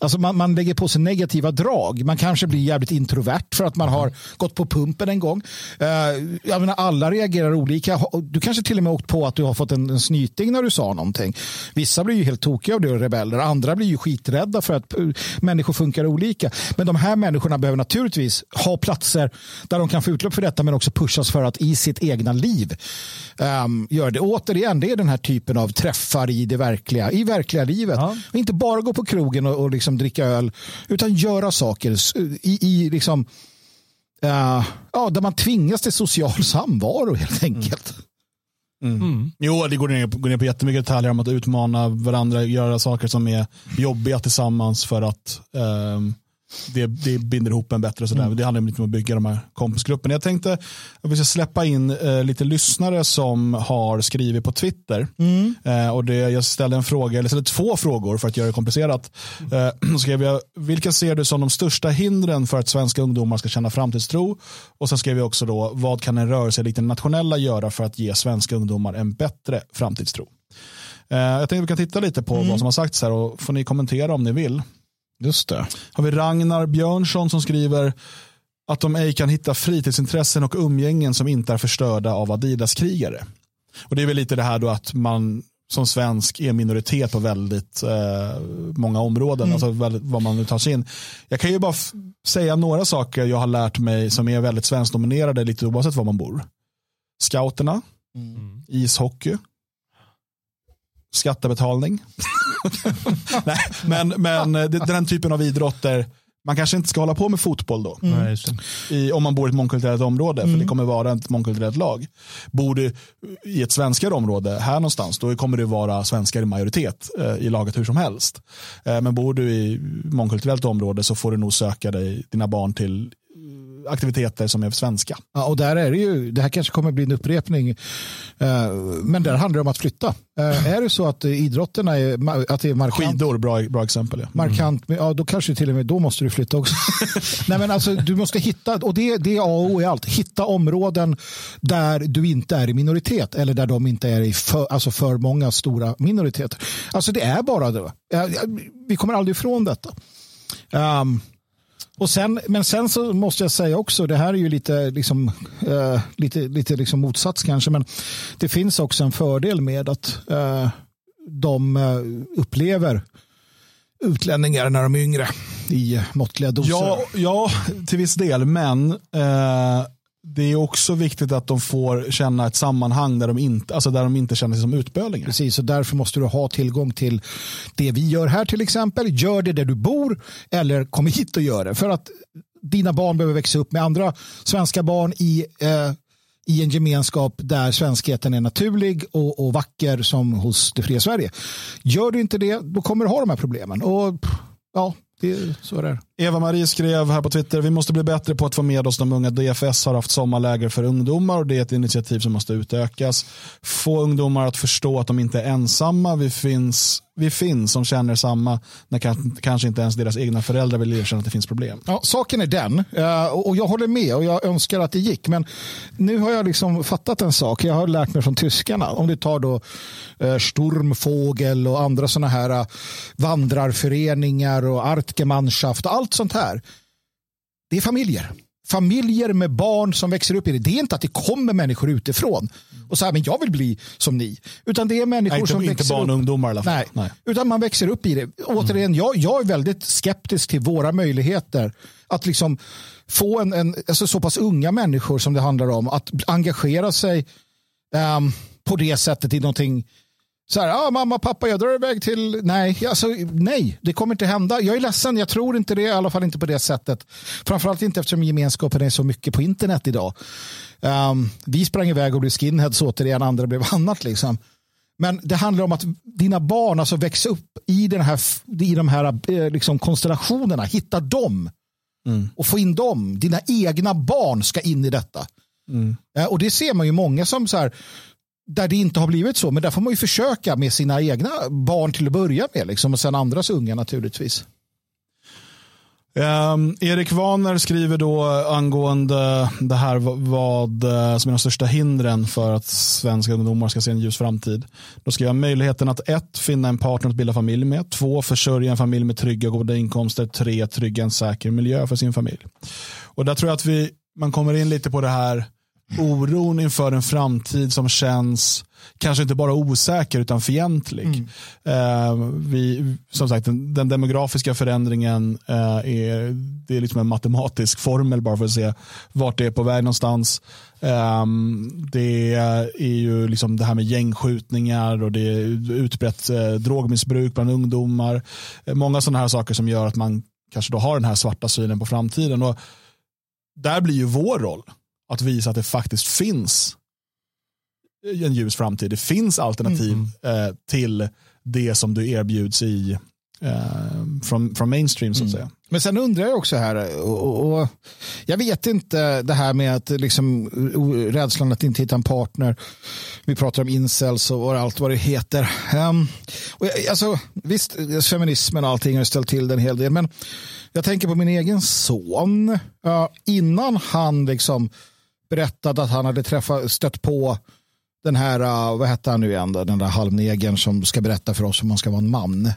Alltså man, man lägger på sig negativa drag. Man kanske blir jävligt introvert för att man har gått på pumpen en gång. Uh, jag menar, alla reagerar olika. Du kanske till och med åkt på att du har fått en, en snyting när du sa någonting. Vissa blir ju helt tokiga av det och rebeller. Andra blir ju skiträdda för att uh, människor funkar olika. Men de här människorna behöver naturligtvis ha platser där de kan få utlopp för detta men också pushas för att i sitt egna liv um, göra det. Och återigen, det är den här typen av träffar i det verkliga, i verkliga livet. Ja. Inte bara gå på krogen och, och liksom liksom dricka öl, utan göra saker i, i liksom, uh, ja, där man tvingas till social samvaro helt enkelt. Mm. Mm. Jo, det går ner, går ner på jättemycket detaljer om att utmana varandra, göra saker som är jobbiga tillsammans för att um, det, det binder ihop en bättre. Och sådär. Mm. Det handlar lite om att bygga de här kompisgrupperna. Jag tänkte att vi ska släppa in eh, lite lyssnare som har skrivit på Twitter. Mm. Eh, och det, jag ställde en fråga, eller ställde två frågor för att göra det komplicerat. Eh, skrev jag, vilka ser du som de största hindren för att svenska ungdomar ska känna framtidstro? Och sen skrev jag också då, vad kan en rörelse likt den nationella göra för att ge svenska ungdomar en bättre framtidstro? Eh, jag tänkte att vi kan titta lite på mm. vad som har sagts här och får ni kommentera om ni vill. Just det. Har vi Ragnar Björnsson som skriver att de ej kan hitta fritidsintressen och umgängen som inte är förstörda av Adidas-krigare. Och Det är väl lite det här då att man som svensk är minoritet på väldigt eh, många områden, mm. alltså väldigt, vad man nu tar sig in. Jag kan ju bara säga några saker jag har lärt mig som är väldigt svenskdominerade lite oavsett var man bor. Scouterna, mm. ishockey, skattebetalning. Nej, men men det, den typen av idrotter, man kanske inte ska hålla på med fotboll då. Mm. I, om man bor i ett mångkulturellt område, mm. för det mm. kommer vara ett mångkulturellt lag. Bor du i ett svenskare område, här någonstans, då kommer det vara svenskar i majoritet eh, i laget hur som helst. Eh, men bor du i mångkulturellt område så får du nog söka dig, dina barn till aktiviteter som är svenska. Ja, och där är det ju, det här kanske kommer bli en upprepning, eh, men där handlar det om att flytta. Eh, är det så att idrotterna är, att det är markant? Skidor, bra, bra exempel. Ja. Mm. Markant, ja då kanske till och med då måste du flytta också. Nej men alltså du måste hitta, och det, det är A och O i allt, hitta områden där du inte är i minoritet eller där de inte är i för, alltså för många stora minoriteter. Alltså det är bara det. Vi kommer aldrig ifrån detta. Um, och sen, men sen så måste jag säga också, det här är ju lite, liksom, uh, lite, lite liksom motsats kanske, men det finns också en fördel med att uh, de uh, upplever utlänningar när de är yngre i måttliga doser. Ja, ja till viss del, men eh, det är också viktigt att de får känna ett sammanhang där de inte, alltså där de inte känner sig som utbölingar. Precis, och därför måste du ha tillgång till det vi gör här till exempel. Gör det där du bor eller kom hit och gör det. För att dina barn behöver växa upp med andra svenska barn i, eh, i en gemenskap där svenskheten är naturlig och, och vacker som hos det fria Sverige. Gör du inte det, då kommer du ha de här problemen. Och ja, det, så är. Eva-Marie skrev här på Twitter, vi måste bli bättre på att få med oss de unga. DFS har haft sommarläger för ungdomar och det är ett initiativ som måste utökas. Få ungdomar att förstå att de inte är ensamma. Vi finns, vi finns som känner samma när kanske inte ens deras egna föräldrar vill erkänna att det finns problem. Ja, saken är den, eh, och jag håller med och jag önskar att det gick. Men nu har jag liksom fattat en sak. Jag har lärt mig från tyskarna. Om du tar då eh, Sturmfågel och andra sådana här eh, vandrarföreningar och Artgemeinschaft och allt sånt här. Det är familjer. Familjer med barn som växer upp i det. Det är inte att det kommer människor utifrån och säger men jag vill bli som ni. Utan det är människor Nej, inte, som inte växer barn och upp. ungdomar i alla fall. Nej, Nej. Utan man växer upp i det. Återigen, jag, jag är väldigt skeptisk till våra möjligheter att liksom få en, en alltså så pass unga människor som det handlar om att engagera sig um, på det sättet i någonting så här, ah, mamma, pappa, jag drar iväg till... Nej, alltså, nej, det kommer inte hända. Jag är ledsen, jag tror inte det, i alla fall inte på det sättet. Framförallt inte eftersom gemenskapen är så mycket på internet idag. Um, vi sprang iväg och blev skinheads återigen, andra blev annat. Liksom. Men det handlar om att dina barn alltså växer upp i, den här, i de här eh, liksom, konstellationerna, hitta dem mm. och få in dem. Dina egna barn ska in i detta. Mm. Uh, och det ser man ju många som så här, där det inte har blivit så. Men där får man ju försöka med sina egna barn till att börja med. Liksom, och sen andras unga naturligtvis. Um, Erik Waner skriver då angående det här vad eh, som är de största hindren för att svenska ungdomar ska se en ljus framtid. Då skriver jag möjligheten att ett, finna en partner att bilda familj med. Två, försörja en familj med trygga och goda inkomster. Tre, trygga en säker miljö för sin familj. Och där tror jag att vi, man kommer in lite på det här oron inför en framtid som känns kanske inte bara osäker utan fientlig. Mm. Eh, vi, som sagt, den, den demografiska förändringen eh, är, det är liksom en matematisk formel bara för att se vart det är på väg någonstans. Eh, det är ju liksom det här med gängskjutningar och det är utbrett eh, drogmissbruk bland ungdomar. många sådana här saker som gör att man kanske då har den här svarta synen på framtiden. Och där blir ju vår roll att visa att det faktiskt finns en ljus framtid. Det finns alternativ mm. eh, till det som du erbjuds i eh, från, från mainstream så att mm. säga. Men sen undrar jag också här, och, och, jag vet inte det här med att liksom, rädslan att inte hitta en partner. Vi pratar om incels och allt vad det heter. Um, och jag, alltså, visst, feminismen och allting har ställt till det en hel del, men jag tänker på min egen son. Uh, innan han liksom berättade att han hade träffat, stött på den här, uh, vad hette han nu igen, den där halvnegen som ska berätta för oss om man ska vara en man.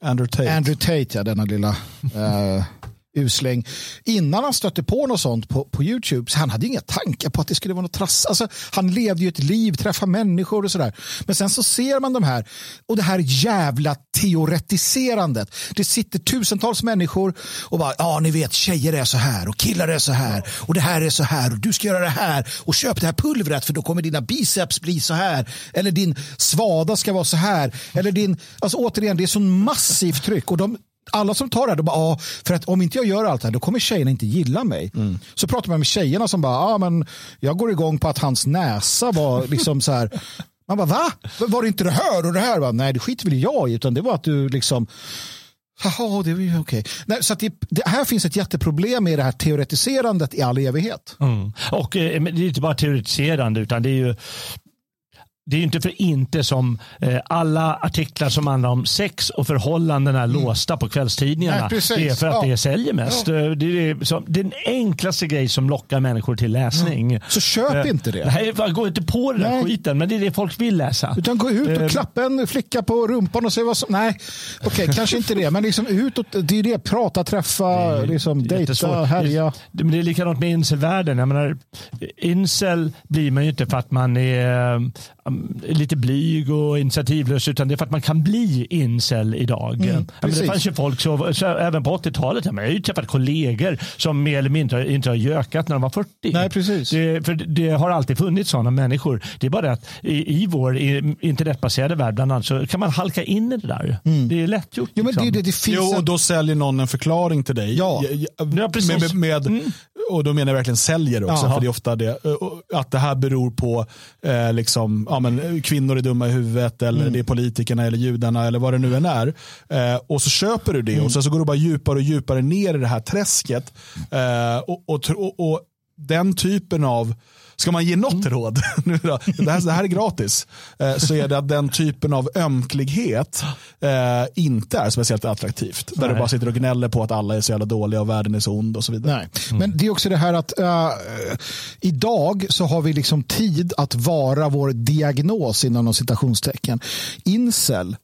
Andrew Tate. Andrew Tate, ja, denna lilla uh, usläng. Innan han stötte på något sånt på, på YouTube, så han hade inga tankar på att det skulle vara något trass. Alltså, han levde ju ett liv, träffade människor och sådär. Men sen så ser man de här, och det här jävla teoretiserandet. Det sitter tusentals människor och bara, ja ni vet tjejer är så här och killar är så här och det här är så här och du ska göra det här och köp det här pulvret för då kommer dina biceps bli så här eller din svada ska vara så här eller din, alltså återigen det är så massivt tryck och de alla som tar det här, de bara, ah, för att om inte jag gör allt det här, då kommer tjejerna inte gilla mig. Mm. Så pratar man med tjejerna som bara, ah, men jag går igång på att hans näsa var liksom så här. Man bara, va? Var det inte det här och det här? Bara, Nej, det skiter väl jag i, utan det var att du liksom Jaha, det ju okej. Okay. så det, det, här finns ett jätteproblem med det här teoretiserandet i all evighet. Mm. Och eh, det är inte bara teoretiserande utan det är ju det är inte för inte som eh, alla artiklar som handlar om sex och förhållanden är mm. låsta på kvällstidningarna. Nej, det är för att ja. det säljer mest. Ja. Eh, det är som, den enklaste grej som lockar människor till läsning. Ja. Så köp eh, inte det. Nej, gå inte på den där skiten. Men det är det folk vill läsa. Utan gå ut och eh, klappa en flicka på rumpan och se vad som... Nej, okej, okay, kanske inte det. Men liksom utåt, det är det. Prata, träffa, liksom, dejta, härja. Det, men det är likadant med incelvärlden. Jag menar, incel blir man ju inte för att man är lite blyg och initiativlös utan det är för att man kan bli incel idag. Mm, men det fanns ju folk, så, så även på 80-talet, jag har ju träffat kollegor som mer eller mindre inte har gökat när de var 40. Nej, precis. Det, för det har alltid funnits sådana människor. Det är bara det att i, i vår internetbaserade värld bland annat så kan man halka in i det där. Mm. Det är lätt gjort. Jo, men liksom. det, det, finns jo, och då säljer någon en förklaring till dig. Ja, ja precis. Med, med, mm. Och då menar jag verkligen säljer också, Aha. för det är ofta det. Att det här beror på eh, liksom, ja, men, kvinnor är dumma i huvudet, eller mm. det är politikerna eller judarna eller vad det nu än är. Eh, och så köper du det och mm. sen så går du bara djupare och djupare ner i det här träsket. Eh, och, och, och, och den typen av Ska man ge något mm. råd, det, här, det här är gratis, eh, så är det att den typen av ömklighet eh, inte är speciellt attraktivt. Där Nej. du bara sitter och gnäller på att alla är så jävla dåliga och världen är så ond och så vidare. Nej. Mm. Men det är också det här att uh, idag så har vi liksom tid att vara vår diagnos inom citationstecken. Incel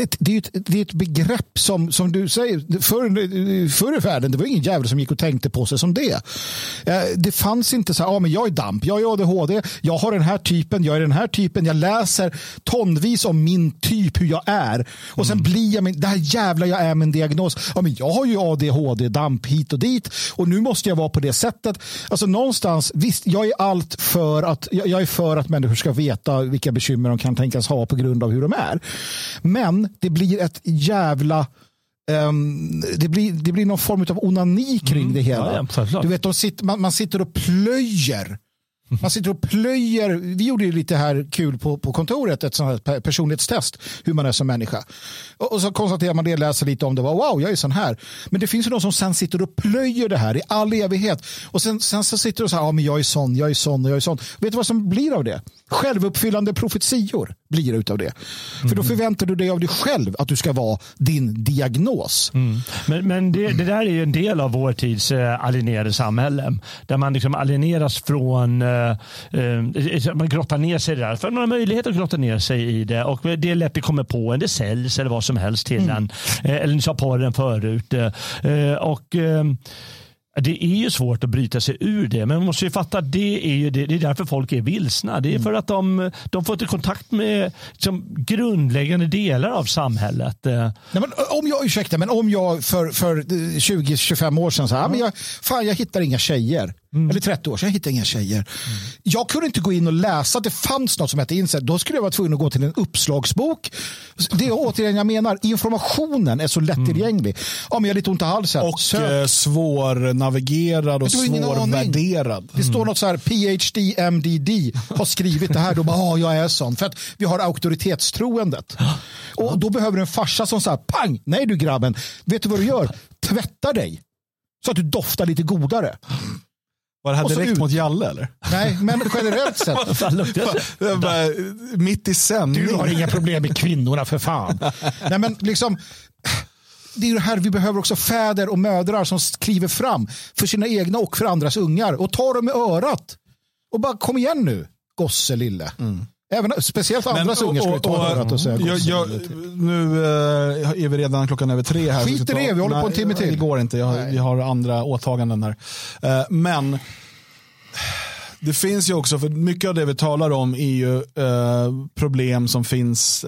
ett, det, är ett, det är ett begrepp som, som du säger, förr, förr i världen, det var ingen jävel som gick och tänkte på sig som det. Eh, det fanns inte så här, ja, men jag är DAMP, jag är ADHD, jag har den här typen, jag är den här typen, jag läser tonvis om min typ, hur jag är. Och sen mm. blir jag min, det här jävla jag är min diagnos. Ja, men jag har ju ADHD, DAMP hit och dit och nu måste jag vara på det sättet. Alltså någonstans, visst, jag är allt för att, jag är för att människor ska veta vilka bekymmer de kan tänkas ha på grund av hur de är. Men det blir ett jävla Um, det, blir, det blir någon form av onani kring mm, det hela. Ja, du vet, de sitter, man, man sitter och plöjer man sitter och plöjer. Vi gjorde ju lite här kul på, på kontoret, ett sånt här personlighetstest, hur man är som människa. Och, och så konstaterar man det, läser lite om det, och wow, jag är sån här. Men det finns ju de som sen sitter och plöjer det här i all evighet. Och sen, sen så sitter de så här, ja men jag är sån, jag är sån och jag är sån. Vet du vad som blir av det? Självuppfyllande profetior blir utav det. Mm. För då förväntar du dig av dig själv att du ska vara din diagnos. Mm. Men, men det, det, där är ju en del av vår tids äh, alienerade samhälle. Där man liksom alieneras från äh, eh, man grottar ner sig där. För man har möjlighet att grotta ner sig i det och det vi kommer på en. Det säljs eller vad som helst till mm. en. Eh, eller ni sa porren förut. Eh, och eh, det är ju svårt att bryta sig ur det, men man måste ju fatta att det är, ju det, det är därför folk är vilsna. Det är mm. för att de, de får inte kontakt med liksom, grundläggande delar av samhället. Nej, men om jag, ursäkta, men om jag för, för 20-25 år sedan sa mm. jag, fan, jag hittar inga tjejer. Mm. Eller 30 år sedan, jag hittade inga tjejer. Mm. Jag kunde inte gå in och läsa att det fanns något som hette incel. Då skulle jag vara tvungen att gå till en uppslagsbok. Det är återigen jag menar, informationen är så lättillgänglig. Mm. Om jag har lite ont i halsen. Och sök. Eh, svårnavigerad och svårvärderad. Det står något så här, PhD, MDD har skrivit det här. Då bara, ah, jag är sån. För att vi har auktoritetstroendet. Och då behöver du en farsa som säger, pang, nej du grabben, vet du vad du gör? Tvätta dig. Så att du doftar lite godare. Var det här direkt ut. mot Jalle eller? Nej, men generellt sett. bara, mitt i sändning. Du har inga problem med kvinnorna för fan. Nej, men liksom, det är det här vi behöver också fäder och mödrar som kliver fram för sina egna och för andras ungar och tar dem i örat. Och bara kom igen nu, gosse lille. Mm. Även, speciellt andras ungar vi ta örat och säga jag, jag, Nu äh, är vi redan klockan över tre här. Skit i det, vi håller på en timme till. Det går inte, jag, vi har andra åtaganden här. Uh, men det finns ju också, för mycket av det vi talar om är ju uh, problem som finns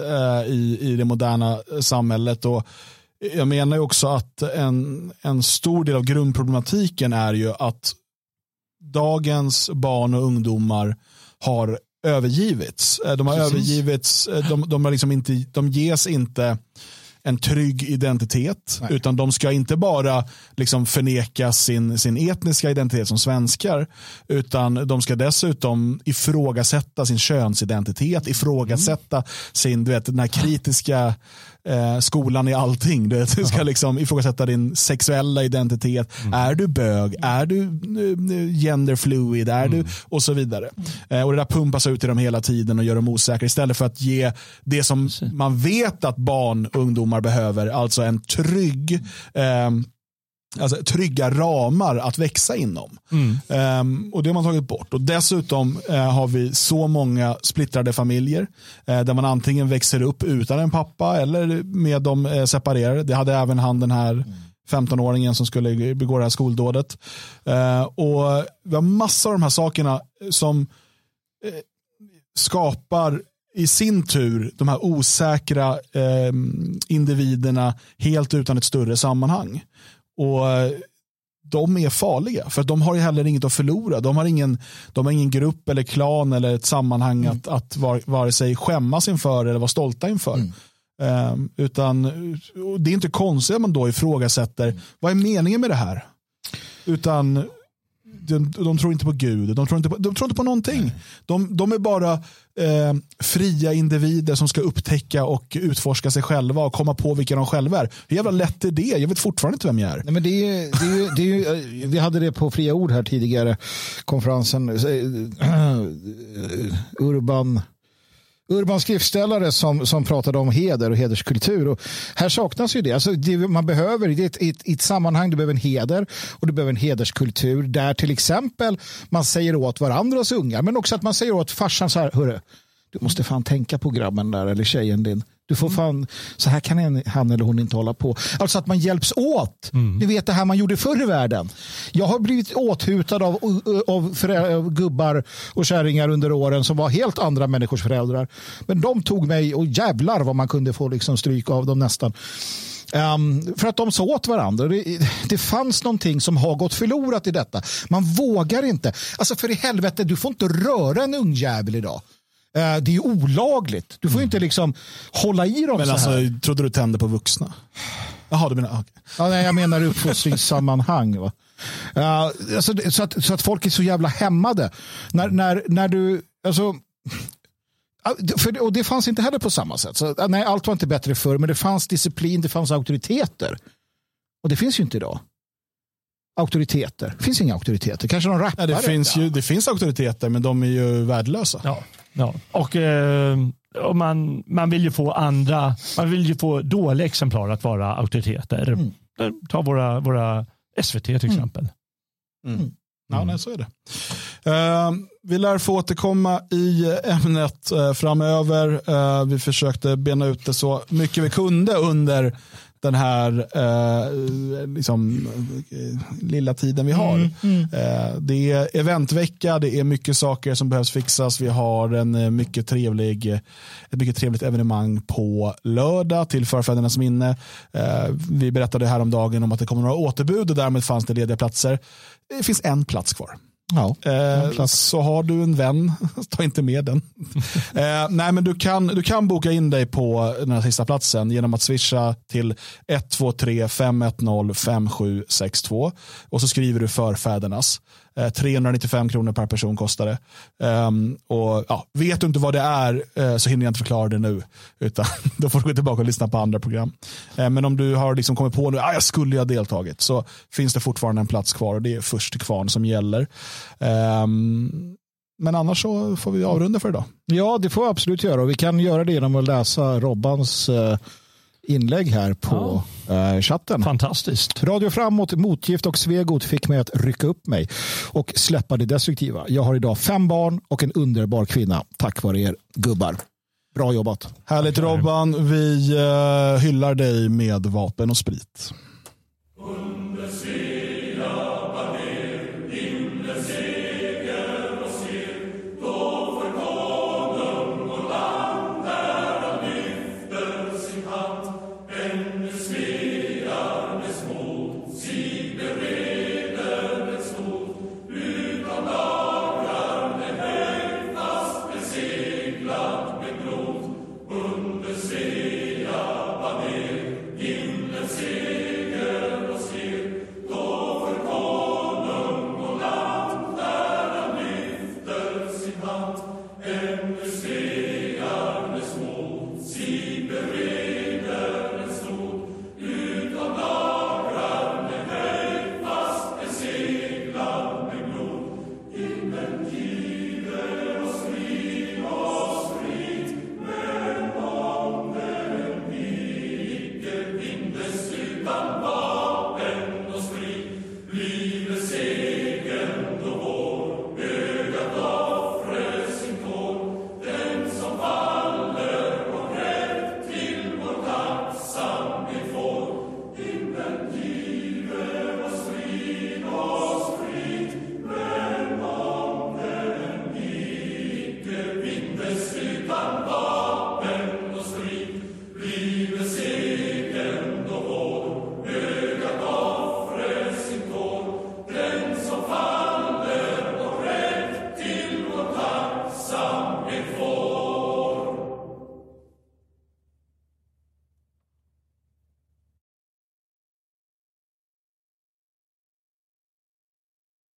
i, i det moderna samhället. Och jag menar ju också att en, en stor del av grundproblematiken är ju att dagens barn och ungdomar har övergivits. Eh, de har Precis. övergivits, eh, de, de, har liksom inte, de ges inte en trygg identitet. Nej. Utan de ska inte bara liksom förneka sin, sin etniska identitet som svenskar. Utan de ska dessutom ifrågasätta sin könsidentitet, ifrågasätta mm. sin, du vet, den här kritiska eh, skolan i allting. Du, du ska liksom ifrågasätta din sexuella identitet. Mm. Är du bög? Är du uh, genderfluid? Är mm. du? Och så vidare. Eh, och Det där pumpas ut i dem hela tiden och gör dem osäkra istället för att ge det som man vet att barn och ungdomar behöver, alltså en trygg eh, alltså, trygga ramar att växa inom. Mm. Um, och Det har man tagit bort. Och Dessutom uh, har vi så många splittrade familjer uh, där man antingen växer upp utan en pappa eller med dem uh, separerade. Det hade även han den här 15-åringen som skulle begå det här skoldådet. och Vi har massor av de här sakerna som skapar i sin tur de här osäkra eh, individerna helt utan ett större sammanhang. Och eh, de är farliga för de har ju heller inget att förlora. De har ingen, de har ingen grupp eller klan eller ett sammanhang mm. att, att var, vare sig skämmas inför eller vara stolta inför. Mm. Um, utan det är inte konstigt att man då ifrågasätter mm. vad är meningen med det här? Utan de, de, tror inte på Gud, de tror inte på, de tror inte på någonting. De, de är bara eh, fria individer som ska upptäcka och utforska sig själva och komma på vilka de själva är. Hur jävla lätt är det? Jag vet fortfarande inte vem jag är. Nej, men det är, det är, det är eh, vi hade det på Fria Ord här tidigare, konferensen. Urban urban skriftställare som, som pratade om heder och hederskultur. Och här saknas ju det. Alltså det man behöver i ett, ett, ett sammanhang, du behöver en heder och du behöver en hederskultur där till exempel man säger åt varandras ungar men också att man säger åt farsan så här, hörru, du måste fan tänka på grabben där eller tjejen din. Du får fan, så här kan han eller hon inte hålla på. Alltså att man hjälps åt. Mm. Du vet det här man gjorde förr i världen. Jag har blivit åthutad av, av, av gubbar och kärringar under åren som var helt andra människors föräldrar. Men de tog mig och jävlar vad man kunde få liksom stryk av dem nästan. Um, för att de sa åt varandra. Det, det fanns någonting som har gått förlorat i detta. Man vågar inte. Alltså för i helvete, du får inte röra en ung jävel idag. Eh, det är olagligt. Du får mm. inte liksom hålla i dem Men så alltså, här. trodde du tände på vuxna? Jaha, du menar... Okay. Ja, nej, jag menar uppfostringssammanhang. Va? Uh, alltså, så, att, så att folk är så jävla hämmade. När, när, när du... Alltså, för, och det fanns inte heller på samma sätt. Så, nej, allt var inte bättre förr, men det fanns disciplin, det fanns auktoriteter. Och det finns ju inte idag. Auktoriteter. Det finns inga auktoriteter. Kanske någon rappare. Ja, det, finns ju, det finns auktoriteter, men de är ju värdelösa. Ja. Ja. Och, eh, och man, man vill ju få andra, man vill ju få dåliga exemplar att vara auktoriteter. Mm. Ta våra, våra SVT till mm. exempel. Mm. mm. Ja, nej, så är det. Uh, vi lär få återkomma i ämnet uh, framöver. Uh, vi försökte bena ut det så mycket vi kunde under den här eh, liksom, eh, lilla tiden vi har. Mm, mm. Eh, det är eventvecka, det är mycket saker som behövs fixas. Vi har en eh, mycket trevlig, ett mycket trevligt evenemang på lördag till förfädernas minne. Eh, vi berättade häromdagen om att det kommer några återbud och därmed fanns det lediga platser. Det finns en plats kvar. Ja, eh, så har du en vän, ta inte med den. eh, nej, men du kan, du kan boka in dig på den här sista platsen genom att swisha till 123 510 5762 och så skriver du förfädernas. Eh, 395 kronor per person kostar det. Um, och, ja, vet du inte vad det är uh, så hinner jag inte förklara det nu. Utan då får du gå tillbaka och lyssna på andra program. Uh, men om du har liksom kommit på nu, ah, jag skulle ha deltagit, så finns det fortfarande en plats kvar och det är först till kvarn som gäller. Um, men annars så får vi avrunda för idag. Ja, det får vi absolut göra. Och vi kan göra det genom att läsa Robbans uh inlägg här på ja. uh, chatten. Fantastiskt. Radio Framåt, Motgift och Svegot fick mig att rycka upp mig och släppa det destruktiva. Jag har idag fem barn och en underbar kvinna tack vare er gubbar. Bra jobbat. Härligt Robban. Vi uh, hyllar dig med vapen och sprit. Under